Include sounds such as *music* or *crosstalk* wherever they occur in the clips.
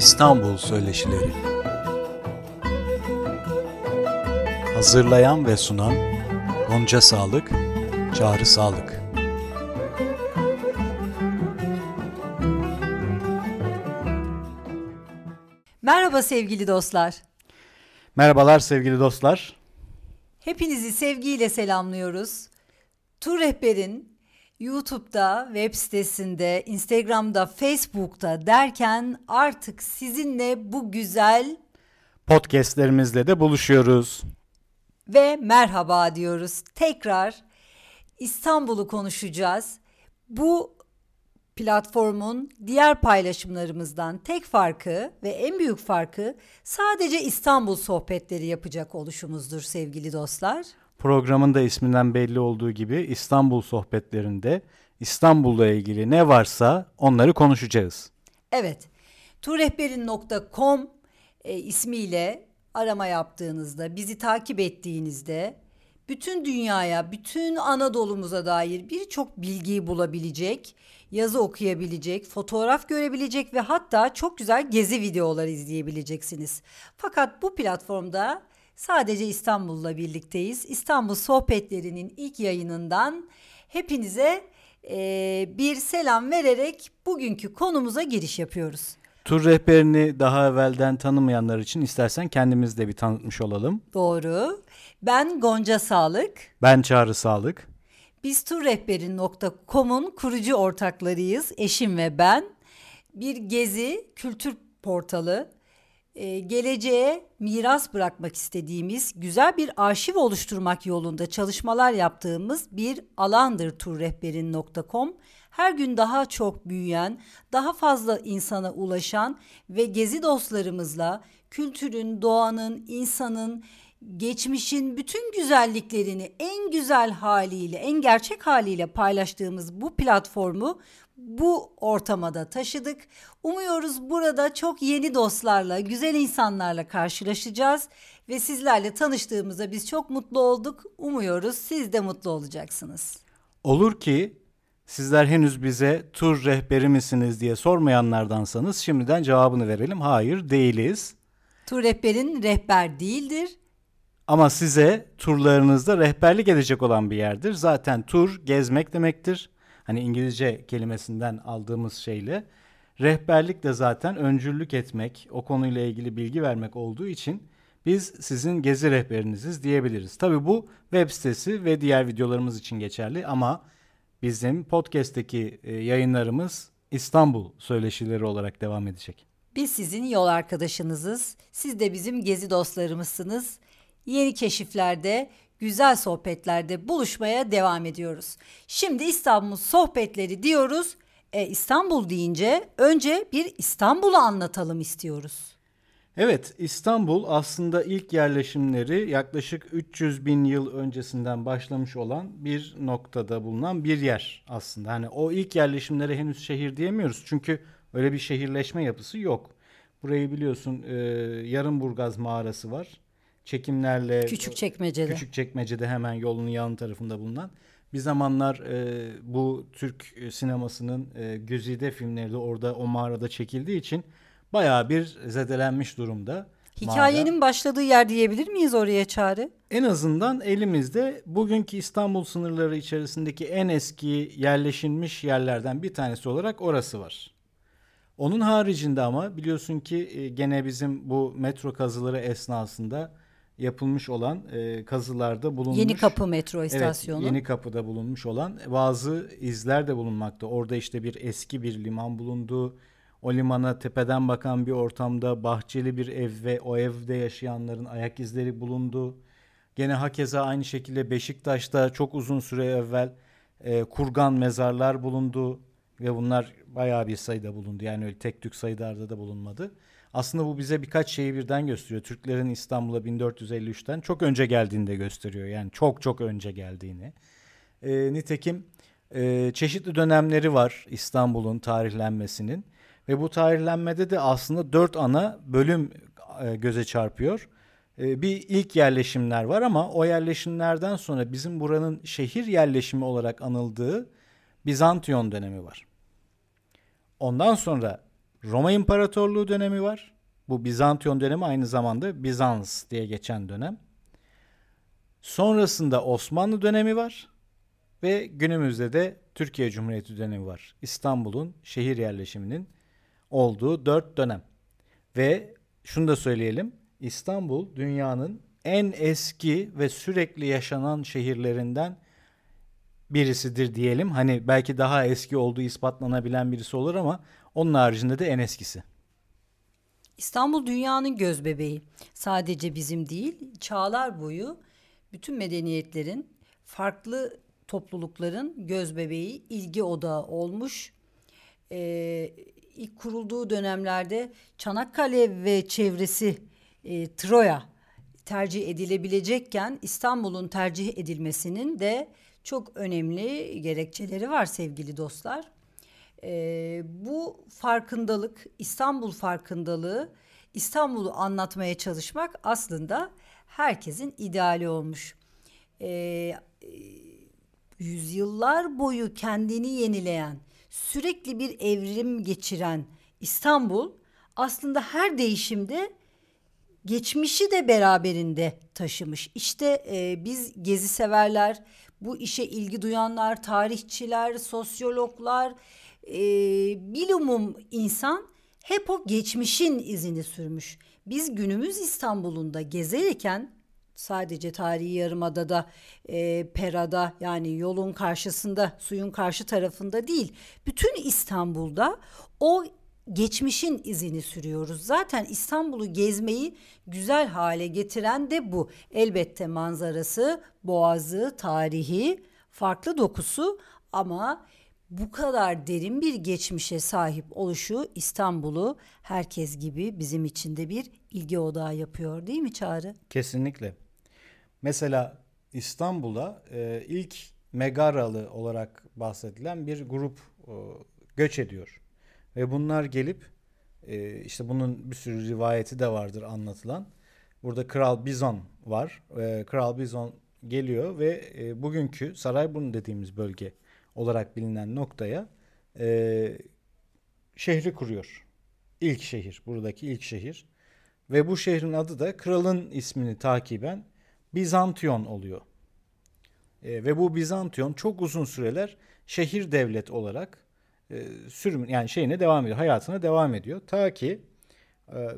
İstanbul Söyleşileri Hazırlayan ve sunan Gonca Sağlık, Çağrı Sağlık Merhaba sevgili dostlar. Merhabalar sevgili dostlar. Hepinizi sevgiyle selamlıyoruz. Tur Rehber'in YouTube'da, web sitesinde, Instagram'da, Facebook'ta derken artık sizinle bu güzel podcastlerimizle de buluşuyoruz. Ve merhaba diyoruz. Tekrar İstanbul'u konuşacağız. Bu platformun diğer paylaşımlarımızdan tek farkı ve en büyük farkı sadece İstanbul sohbetleri yapacak oluşumuzdur sevgili dostlar. Programın da isminden belli olduğu gibi İstanbul sohbetlerinde İstanbul'la ilgili ne varsa onları konuşacağız. Evet. turrehberin.com e, ismiyle arama yaptığınızda, bizi takip ettiğinizde bütün dünyaya, bütün Anadolu'muza dair birçok bilgiyi bulabilecek, yazı okuyabilecek, fotoğraf görebilecek ve hatta çok güzel gezi videoları izleyebileceksiniz. Fakat bu platformda sadece İstanbul'la birlikteyiz. İstanbul Sohbetleri'nin ilk yayınından hepinize e, bir selam vererek bugünkü konumuza giriş yapıyoruz. Tur rehberini daha evvelden tanımayanlar için istersen kendimiz de bir tanıtmış olalım. Doğru. Ben Gonca Sağlık. Ben Çağrı Sağlık. Biz turrehberi.com'un kurucu ortaklarıyız. Eşim ve ben. Bir gezi kültür portalı. Ee, geleceğe miras bırakmak istediğimiz güzel bir arşiv oluşturmak yolunda çalışmalar yaptığımız bir alandır turrehberin.com her gün daha çok büyüyen, daha fazla insana ulaşan ve gezi dostlarımızla kültürün, doğanın, insanın, geçmişin bütün güzelliklerini en güzel haliyle, en gerçek haliyle paylaştığımız bu platformu bu ortama da taşıdık. Umuyoruz burada çok yeni dostlarla, güzel insanlarla karşılaşacağız ve sizlerle tanıştığımızda biz çok mutlu olduk. Umuyoruz siz de mutlu olacaksınız. Olur ki Sizler henüz bize tur rehberi misiniz diye sormayanlardansanız şimdiden cevabını verelim. Hayır değiliz. Tur rehberin rehber değildir. Ama size turlarınızda rehberlik edecek olan bir yerdir. Zaten tur gezmek demektir. Hani İngilizce kelimesinden aldığımız şeyle. Rehberlik de zaten öncülük etmek, o konuyla ilgili bilgi vermek olduğu için biz sizin gezi rehberiniziz diyebiliriz. Tabi bu web sitesi ve diğer videolarımız için geçerli ama bizim podcast'teki e, yayınlarımız İstanbul söyleşileri olarak devam edecek. Biz sizin yol arkadaşınızız. Siz de bizim gezi dostlarımızsınız. Yeni keşiflerde, güzel sohbetlerde buluşmaya devam ediyoruz. Şimdi İstanbul sohbetleri diyoruz. E, İstanbul deyince önce bir İstanbul'u anlatalım istiyoruz. Evet İstanbul aslında ilk yerleşimleri yaklaşık 300 bin yıl öncesinden başlamış olan bir noktada bulunan bir yer aslında. Hani o ilk yerleşimlere henüz şehir diyemiyoruz çünkü öyle bir şehirleşme yapısı yok. Burayı biliyorsun e, Yarımburgaz mağarası var. Çekimlerle küçük çekmecede. Küçük çekmecede hemen yolun yan tarafında bulunan. Bir zamanlar e, bu Türk sinemasının e, güzide filmleri de orada o mağarada çekildiği için bayağı bir zedelenmiş durumda. Hikayenin mağara. başladığı yer diyebilir miyiz oraya Çağrı? En azından elimizde bugünkü İstanbul sınırları içerisindeki en eski yerleşilmiş yerlerden bir tanesi olarak orası var. Onun haricinde ama biliyorsun ki e, gene bizim bu metro kazıları esnasında yapılmış olan e, kazılarda bulunmuş. Yeni Kapı metro istasyonu. Evet, Yeni Kapı'da bulunmuş olan bazı izler de bulunmakta. Orada işte bir eski bir liman bulunduğu, o limana tepeden bakan bir ortamda bahçeli bir ev ve o evde yaşayanların ayak izleri bulundu. Gene hakeza aynı şekilde Beşiktaş'ta çok uzun süre evvel e, kurgan mezarlar bulundu ve bunlar bayağı bir sayıda bulundu. Yani öyle tek tük sayılarda da bulunmadı. Aslında bu bize birkaç şeyi birden gösteriyor. Türklerin İstanbul'a 1453'ten çok önce geldiğini de gösteriyor. Yani çok çok önce geldiğini. E, nitekim e, çeşitli dönemleri var İstanbul'un tarihlenmesinin. Ve bu tarihlenmede de aslında dört ana bölüm e, göze çarpıyor. E, bir ilk yerleşimler var ama o yerleşimlerden sonra bizim buranın şehir yerleşimi olarak anıldığı Bizantiyon dönemi var. Ondan sonra Roma İmparatorluğu dönemi var. Bu Bizantiyon dönemi aynı zamanda Bizans diye geçen dönem. Sonrasında Osmanlı dönemi var ve günümüzde de Türkiye Cumhuriyeti dönemi var. İstanbul'un şehir yerleşiminin olduğu dört dönem. Ve şunu da söyleyelim. İstanbul dünyanın en eski ve sürekli yaşanan şehirlerinden birisidir diyelim. Hani belki daha eski olduğu ispatlanabilen birisi olur ama onun haricinde de en eskisi. İstanbul dünyanın göz bebeği. Sadece bizim değil, çağlar boyu bütün medeniyetlerin, farklı toplulukların göz bebeği, ilgi odağı olmuş. Ee, ilk kurulduğu dönemlerde Çanakkale ve çevresi e, Troya tercih edilebilecekken İstanbul'un tercih edilmesinin de çok önemli gerekçeleri var sevgili dostlar. Ee, bu farkındalık, İstanbul farkındalığı, İstanbul'u anlatmaya çalışmak aslında herkesin ideali olmuş. Ee, yüzyıllar boyu kendini yenileyen, sürekli bir evrim geçiren İstanbul aslında her değişimde geçmişi de beraberinde taşımış. İşte e, biz gezi severler, bu işe ilgi duyanlar, tarihçiler, sosyologlar, e, bilumum insan hep o geçmişin izini sürmüş. Biz günümüz İstanbul'unda gezerken sadece tarihi yarımadada, e, Pera'da yani yolun karşısında, suyun karşı tarafında değil. Bütün İstanbul'da o geçmişin izini sürüyoruz. Zaten İstanbul'u gezmeyi güzel hale getiren de bu. Elbette manzarası, boğazı, tarihi, farklı dokusu ama bu kadar derin bir geçmişe sahip oluşu İstanbul'u herkes gibi bizim için de bir ilgi odağı yapıyor değil mi Çağrı? Kesinlikle. Mesela İstanbul'a e, ilk Megaralı olarak bahsedilen bir grup e, göç ediyor. Ve bunlar gelip e, işte bunun bir sürü rivayeti de vardır anlatılan. Burada Kral Bizon var. E, Kral Bizon geliyor ve e, bugünkü Sarayburnu dediğimiz bölge olarak bilinen noktaya e, şehri kuruyor. İlk şehir, buradaki ilk şehir. Ve bu şehrin adı da kralın ismini takiben Bizantiyon oluyor. E, ve bu Bizantiyon çok uzun süreler şehir devlet olarak e, sürüm yani şeyine devam ediyor, hayatına devam ediyor. Ta ki e,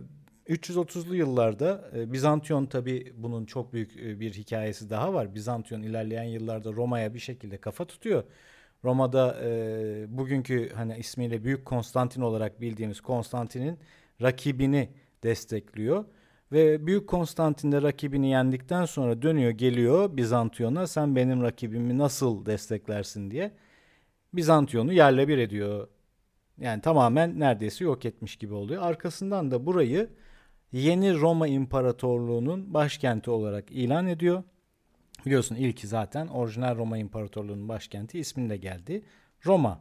330'lu yıllarda e, Bizantiyon tabi bunun çok büyük e, bir hikayesi daha var. Bizantiyon ilerleyen yıllarda Roma'ya bir şekilde kafa tutuyor. Roma'da e, bugünkü hani ismiyle Büyük Konstantin olarak bildiğimiz Konstantin'in rakibini destekliyor. Ve Büyük Konstantin de rakibini yendikten sonra dönüyor geliyor Bizantiyon'a sen benim rakibimi nasıl desteklersin diye. Bizantiyon'u yerle bir ediyor. Yani tamamen neredeyse yok etmiş gibi oluyor. Arkasından da burayı yeni Roma İmparatorluğu'nun başkenti olarak ilan ediyor. Biliyorsun ilki zaten orijinal Roma İmparatorluğu'nun başkenti isminde geldi. Roma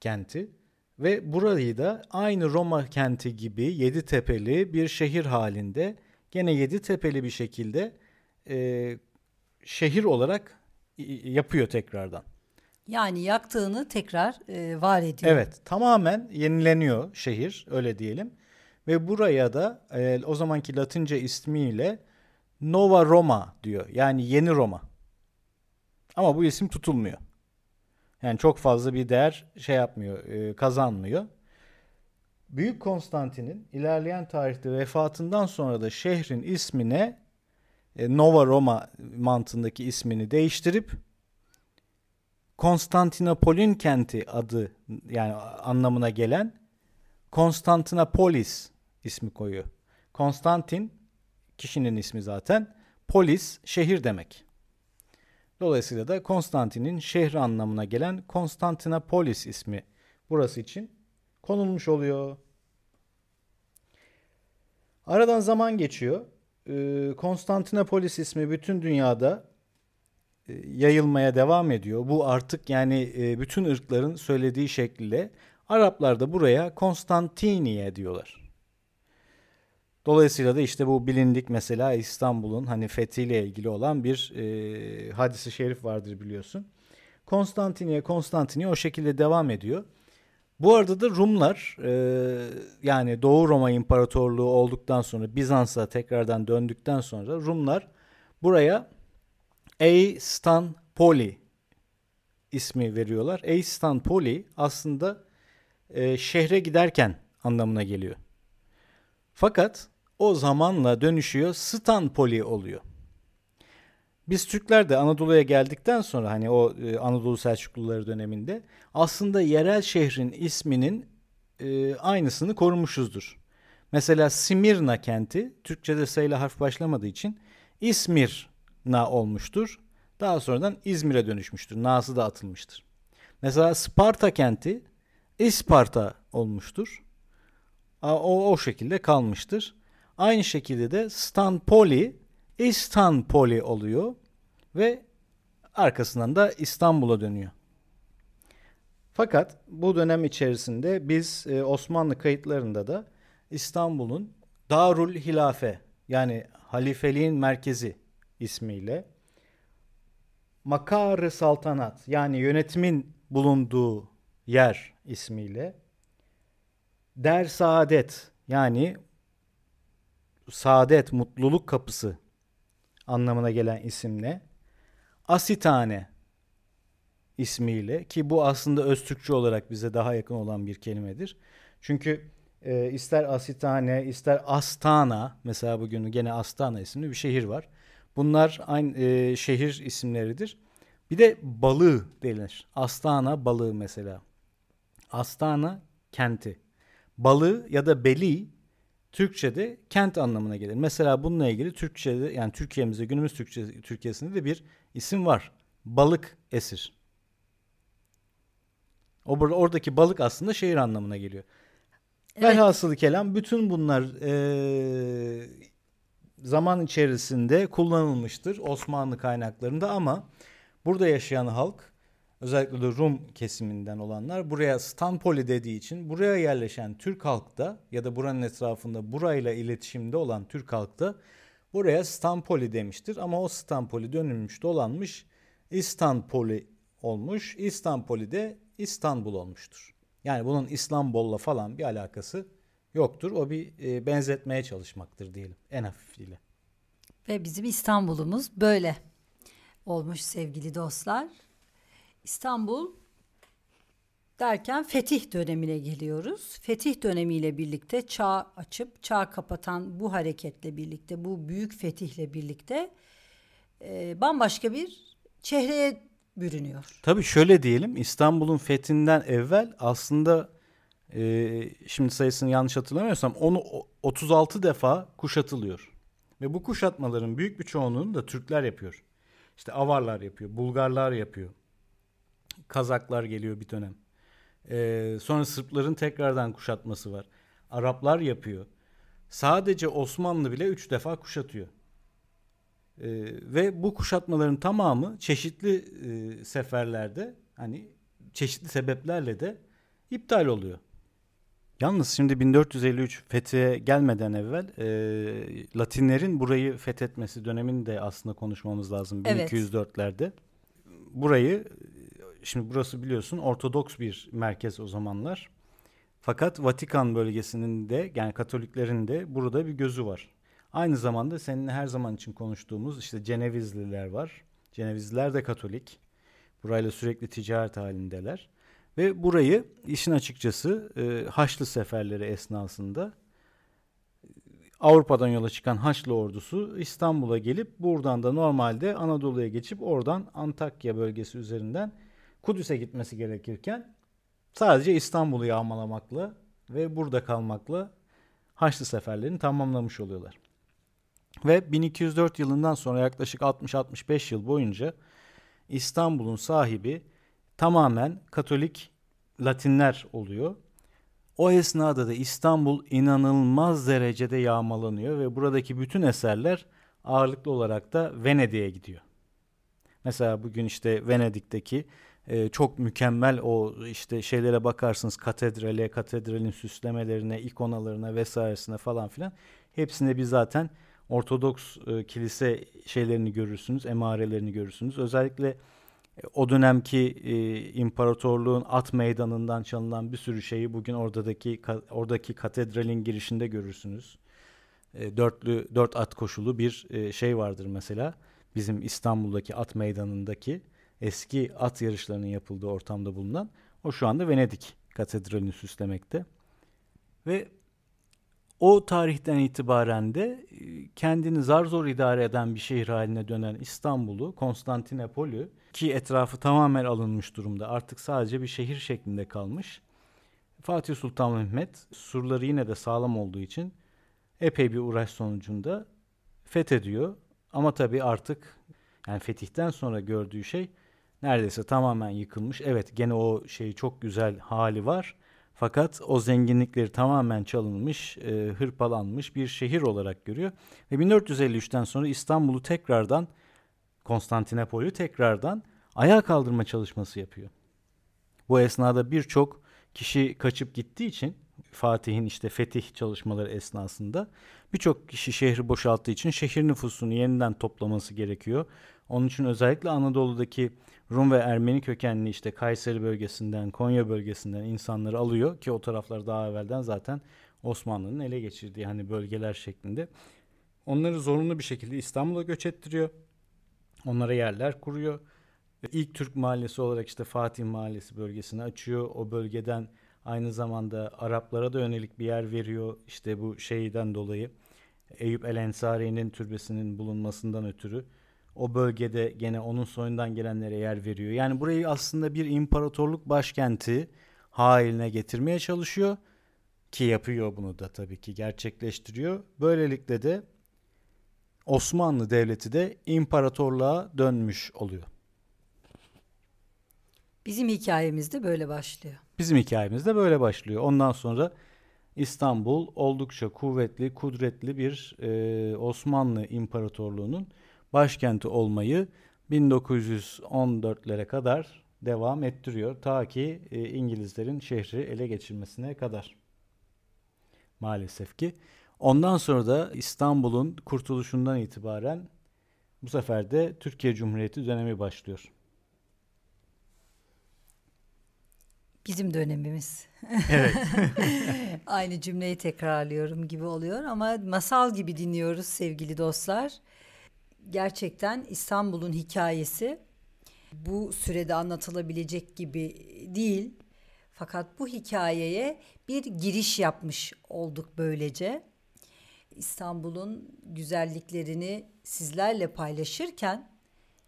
kenti ve burayı da aynı Roma kenti gibi yedi tepeli bir şehir halinde gene yedi tepeli bir şekilde e, şehir olarak yapıyor tekrardan. Yani yaktığını tekrar e, var ediyor. Evet tamamen yenileniyor şehir öyle diyelim. Ve buraya da e, o zamanki Latince ismiyle Nova Roma diyor. Yani yeni Roma. Ama bu isim tutulmuyor. Yani çok fazla bir değer şey yapmıyor, e, kazanmıyor. Büyük Konstantin'in ilerleyen tarihte vefatından sonra da şehrin ismine e, Nova Roma mantığındaki ismini değiştirip Konstantinopol'ün kenti adı yani anlamına gelen Konstantinopolis ismi koyuyor. Konstantin kişinin ismi zaten. Polis şehir demek. Dolayısıyla da Konstantin'in şehri anlamına gelen Konstantinopolis ismi burası için konulmuş oluyor. Aradan zaman geçiyor. Ee, Konstantinopolis ismi bütün dünyada yayılmaya devam ediyor. Bu artık yani e, bütün ırkların söylediği şekliyle Araplar da buraya Konstantiniye diyorlar. Dolayısıyla da işte bu bilindik mesela İstanbul'un hani fethiyle ilgili olan bir e, hadisi şerif vardır biliyorsun. Konstantiniye Konstantiniye o şekilde devam ediyor. Bu arada da Rumlar e, yani Doğu Roma İmparatorluğu olduktan sonra Bizans'a tekrardan döndükten sonra Rumlar buraya Eistanpoli ismi veriyorlar. Eistanpoli aslında e, şehre giderken anlamına geliyor. Fakat o zamanla dönüşüyor Stanpoli oluyor. Biz Türkler de Anadolu'ya geldikten sonra hani o e, Anadolu Selçukluları döneminde aslında yerel şehrin isminin e, aynısını korumuşuzdur. Mesela Simirna kenti Türkçe'de sayılı harf başlamadığı için İsmirna olmuştur. Daha sonradan İzmir'e dönüşmüştür. Na'sı da atılmıştır. Mesela Sparta kenti İsparta olmuştur. O, o şekilde kalmıştır. Aynı şekilde de Stanpoli İstanpoli oluyor ve arkasından da İstanbul'a dönüyor. Fakat bu dönem içerisinde biz e, Osmanlı kayıtlarında da İstanbul'un Darul Hilafe yani halifeliğin merkezi ismiyle Makar-ı Saltanat yani yönetimin bulunduğu yer ismiyle Der Saadet yani saadet, mutluluk kapısı anlamına gelen isimle Asitane ismiyle ki bu aslında öz Türkçe olarak bize daha yakın olan bir kelimedir. Çünkü e, ister Asitane ister Astana mesela bugün gene Astana isimli bir şehir var. Bunlar aynı e, şehir isimleridir. Bir de balığı denir. Astana balığı mesela. Astana kenti. Balığı ya da beli Türkçe'de kent anlamına gelir. Mesela bununla ilgili Türkçe'de yani Türkiye'mizde günümüz Türkçe, Türkiye'sinde de bir isim var. Balık esir. O oradaki balık aslında şehir anlamına geliyor. Evet. Velhasılı kelam bütün bunlar e, zaman içerisinde kullanılmıştır Osmanlı kaynaklarında ama burada yaşayan halk özellikle de Rum kesiminden olanlar buraya Stanpoli dediği için buraya yerleşen Türk halkta ya da buranın etrafında burayla iletişimde olan Türk halkta buraya Stanpoli demiştir. Ama o Stanpoli dönülmüş dolanmış İstanpoli olmuş. İstanpoli de İstanbul olmuştur. Yani bunun İstanbul'la falan bir alakası yoktur. O bir e, benzetmeye çalışmaktır diyelim en hafifiyle. Ve bizim İstanbul'umuz böyle olmuş sevgili dostlar. İstanbul derken fetih dönemine geliyoruz. Fetih dönemiyle birlikte çağ açıp çağ kapatan bu hareketle birlikte bu büyük fetihle birlikte e, bambaşka bir çehreye bürünüyor. Tabii şöyle diyelim İstanbul'un fethinden evvel aslında e, şimdi sayısını yanlış hatırlamıyorsam onu 36 defa kuşatılıyor. Ve bu kuşatmaların büyük bir çoğunluğunu da Türkler yapıyor. İşte Avarlar yapıyor, Bulgarlar yapıyor. Kazaklar geliyor bir dönem. Ee, sonra Sırpların tekrardan kuşatması var. Araplar yapıyor. Sadece Osmanlı bile üç defa kuşatıyor. Ee, ve bu kuşatmaların tamamı çeşitli e, seferlerde hani çeşitli sebeplerle de iptal oluyor. Yalnız şimdi 1453 fethiye gelmeden evvel e, Latinlerin burayı fethetmesi dönemini de aslında konuşmamız lazım. Evet. 1204'lerde. Burayı şimdi burası biliyorsun Ortodoks bir merkez o zamanlar. Fakat Vatikan bölgesinin de yani Katoliklerin de burada bir gözü var. Aynı zamanda seninle her zaman için konuştuğumuz işte Cenevizliler var. Cenevizliler de Katolik. Burayla sürekli ticaret halindeler. Ve burayı işin açıkçası e, Haçlı seferleri esnasında Avrupa'dan yola çıkan Haçlı ordusu İstanbul'a gelip buradan da normalde Anadolu'ya geçip oradan Antakya bölgesi üzerinden Kudüs'e gitmesi gerekirken sadece İstanbul'u yağmalamakla ve burada kalmakla Haçlı seferlerini tamamlamış oluyorlar. Ve 1204 yılından sonra yaklaşık 60-65 yıl boyunca İstanbul'un sahibi tamamen Katolik Latinler oluyor. O esnada da İstanbul inanılmaz derecede yağmalanıyor ve buradaki bütün eserler ağırlıklı olarak da Venedik'e gidiyor. Mesela bugün işte Venedik'teki e, çok mükemmel o işte şeylere bakarsınız katedrale, katedralin süslemelerine, ikonalarına vesairesine falan filan. Hepsinde bir zaten Ortodoks e, kilise şeylerini görürsünüz, emarelerini görürsünüz. Özellikle o dönemki e, imparatorluğun at meydanından çalınan bir sürü şeyi bugün oradaki oradaki katedralin girişinde görürsünüz. E, dörtlü dört at koşulu bir e, şey vardır mesela. Bizim İstanbul'daki at meydanındaki eski at yarışlarının yapıldığı ortamda bulunan o şu anda Venedik katedralini süslemekte. Ve o tarihten itibaren de e, kendini zar zor idare eden bir şehir haline dönen İstanbul'u, Konstantinopol'ü ki etrafı tamamen alınmış durumda artık sadece bir şehir şeklinde kalmış. Fatih Sultan Mehmet surları yine de sağlam olduğu için epey bir uğraş sonucunda fethediyor. Ama tabii artık yani fetihten sonra gördüğü şey neredeyse tamamen yıkılmış. Evet gene o şey çok güzel hali var. Fakat o zenginlikleri tamamen çalınmış, e, hırpalanmış bir şehir olarak görüyor. Ve 1453'ten sonra İstanbul'u tekrardan, Konstantinopol'ü tekrardan ayağa kaldırma çalışması yapıyor. Bu esnada birçok kişi kaçıp gittiği için Fatih'in işte fetih çalışmaları esnasında birçok kişi şehri boşalttığı için şehir nüfusunu yeniden toplaması gerekiyor. Onun için özellikle Anadolu'daki Rum ve Ermeni kökenli işte Kayseri bölgesinden, Konya bölgesinden insanları alıyor ki o taraflar daha evvelden zaten Osmanlı'nın ele geçirdiği hani bölgeler şeklinde. Onları zorunlu bir şekilde İstanbul'a göç ettiriyor. Onlara yerler kuruyor. İlk Türk mahallesi olarak işte Fatih Mahallesi bölgesini açıyor. O bölgeden aynı zamanda Araplara da yönelik bir yer veriyor. İşte bu şeyden dolayı Eyüp El Ensari'nin türbesinin bulunmasından ötürü o bölgede gene onun soyundan gelenlere yer veriyor. Yani burayı aslında bir imparatorluk başkenti haline getirmeye çalışıyor ki yapıyor bunu da tabii ki gerçekleştiriyor. Böylelikle de Osmanlı Devleti de imparatorluğa dönmüş oluyor. Bizim hikayemiz de böyle başlıyor. Bizim hikayemiz de böyle başlıyor. Ondan sonra İstanbul oldukça kuvvetli, kudretli bir e, Osmanlı İmparatorluğu'nun başkenti olmayı 1914'lere kadar devam ettiriyor. Ta ki e, İngilizlerin şehri ele geçirmesine kadar. Maalesef ki. Ondan sonra da İstanbul'un kurtuluşundan itibaren bu sefer de Türkiye Cumhuriyeti dönemi başlıyor. Bizim dönemimiz. Evet. *laughs* Aynı cümleyi tekrarlıyorum gibi oluyor ama masal gibi dinliyoruz sevgili dostlar gerçekten İstanbul'un hikayesi bu sürede anlatılabilecek gibi değil. Fakat bu hikayeye bir giriş yapmış olduk böylece. İstanbul'un güzelliklerini sizlerle paylaşırken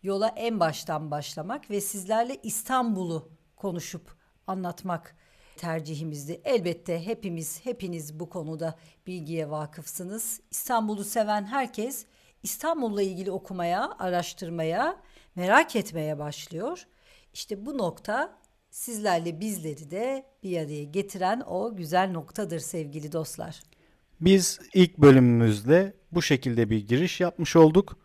yola en baştan başlamak ve sizlerle İstanbul'u konuşup anlatmak tercihimizdi. Elbette hepimiz hepiniz bu konuda bilgiye vakıfsınız. İstanbul'u seven herkes İstanbul'la ilgili okumaya, araştırmaya, merak etmeye başlıyor. İşte bu nokta sizlerle bizleri de bir araya getiren o güzel noktadır sevgili dostlar. Biz ilk bölümümüzde bu şekilde bir giriş yapmış olduk.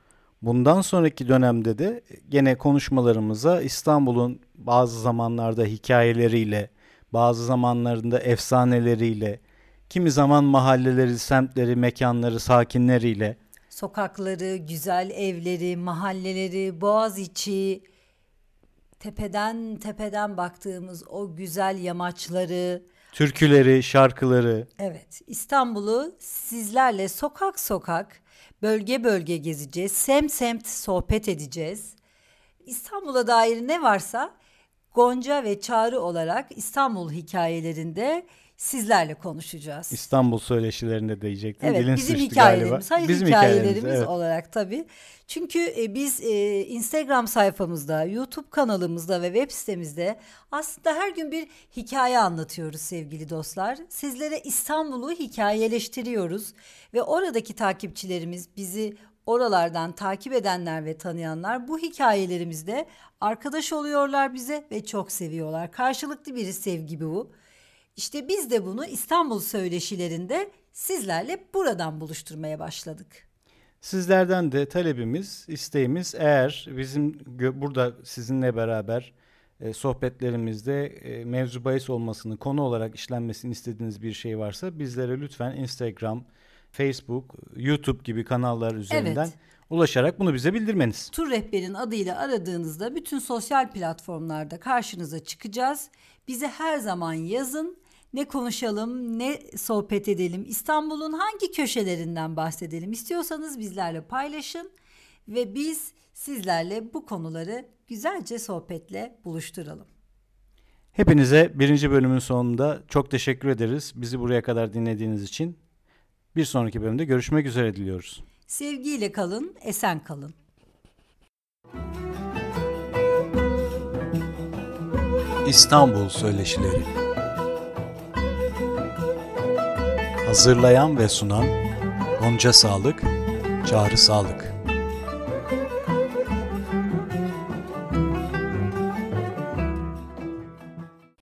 Bundan sonraki dönemde de gene konuşmalarımıza İstanbul'un bazı zamanlarda hikayeleriyle, bazı zamanlarında efsaneleriyle, kimi zaman mahalleleri, semtleri, mekanları, sakinleriyle sokakları, güzel evleri, mahalleleri, Boğaziçi, tepeden tepeden baktığımız o güzel yamaçları, türküleri, şarkıları. Evet, İstanbul'u sizlerle sokak sokak, bölge bölge gezeceğiz, semt semt sohbet edeceğiz. İstanbul'a dair ne varsa Gonca ve Çağrı olarak İstanbul hikayelerinde sizlerle konuşacağız. İstanbul söyleşilerinde diyecektim. Evet Dilin bizim hikayelerimiz. Hayır bizim hikayelerimiz, hikayelerimiz evet. olarak tabii. Çünkü e, biz e, Instagram sayfamızda, YouTube kanalımızda ve web sitemizde aslında her gün bir hikaye anlatıyoruz sevgili dostlar. Sizlere İstanbul'u hikayeleştiriyoruz ve oradaki takipçilerimiz bizi oralardan takip edenler ve tanıyanlar bu hikayelerimizde arkadaş oluyorlar bize ve çok seviyorlar. Karşılıklı bir sevgi bu. İşte biz de bunu İstanbul söyleşilerinde sizlerle buradan buluşturmaya başladık. Sizlerden de talebimiz, isteğimiz eğer bizim burada sizinle beraber e, sohbetlerimizde e, mevzu bahis olmasını, konu olarak işlenmesini istediğiniz bir şey varsa bizlere lütfen Instagram, Facebook, YouTube gibi kanallar üzerinden evet. ulaşarak bunu bize bildirmeniz. Tur rehberin adıyla aradığınızda bütün sosyal platformlarda karşınıza çıkacağız. Bize her zaman yazın. Ne konuşalım, ne sohbet edelim, İstanbul'un hangi köşelerinden bahsedelim istiyorsanız bizlerle paylaşın ve biz sizlerle bu konuları güzelce sohbetle buluşturalım. Hepinize birinci bölümün sonunda çok teşekkür ederiz. Bizi buraya kadar dinlediğiniz için. Bir sonraki bölümde görüşmek üzere diliyoruz. Sevgiyle kalın, esen kalın. İstanbul Söyleşileri Hazırlayan ve sunan Gonca Sağlık, Çağrı Sağlık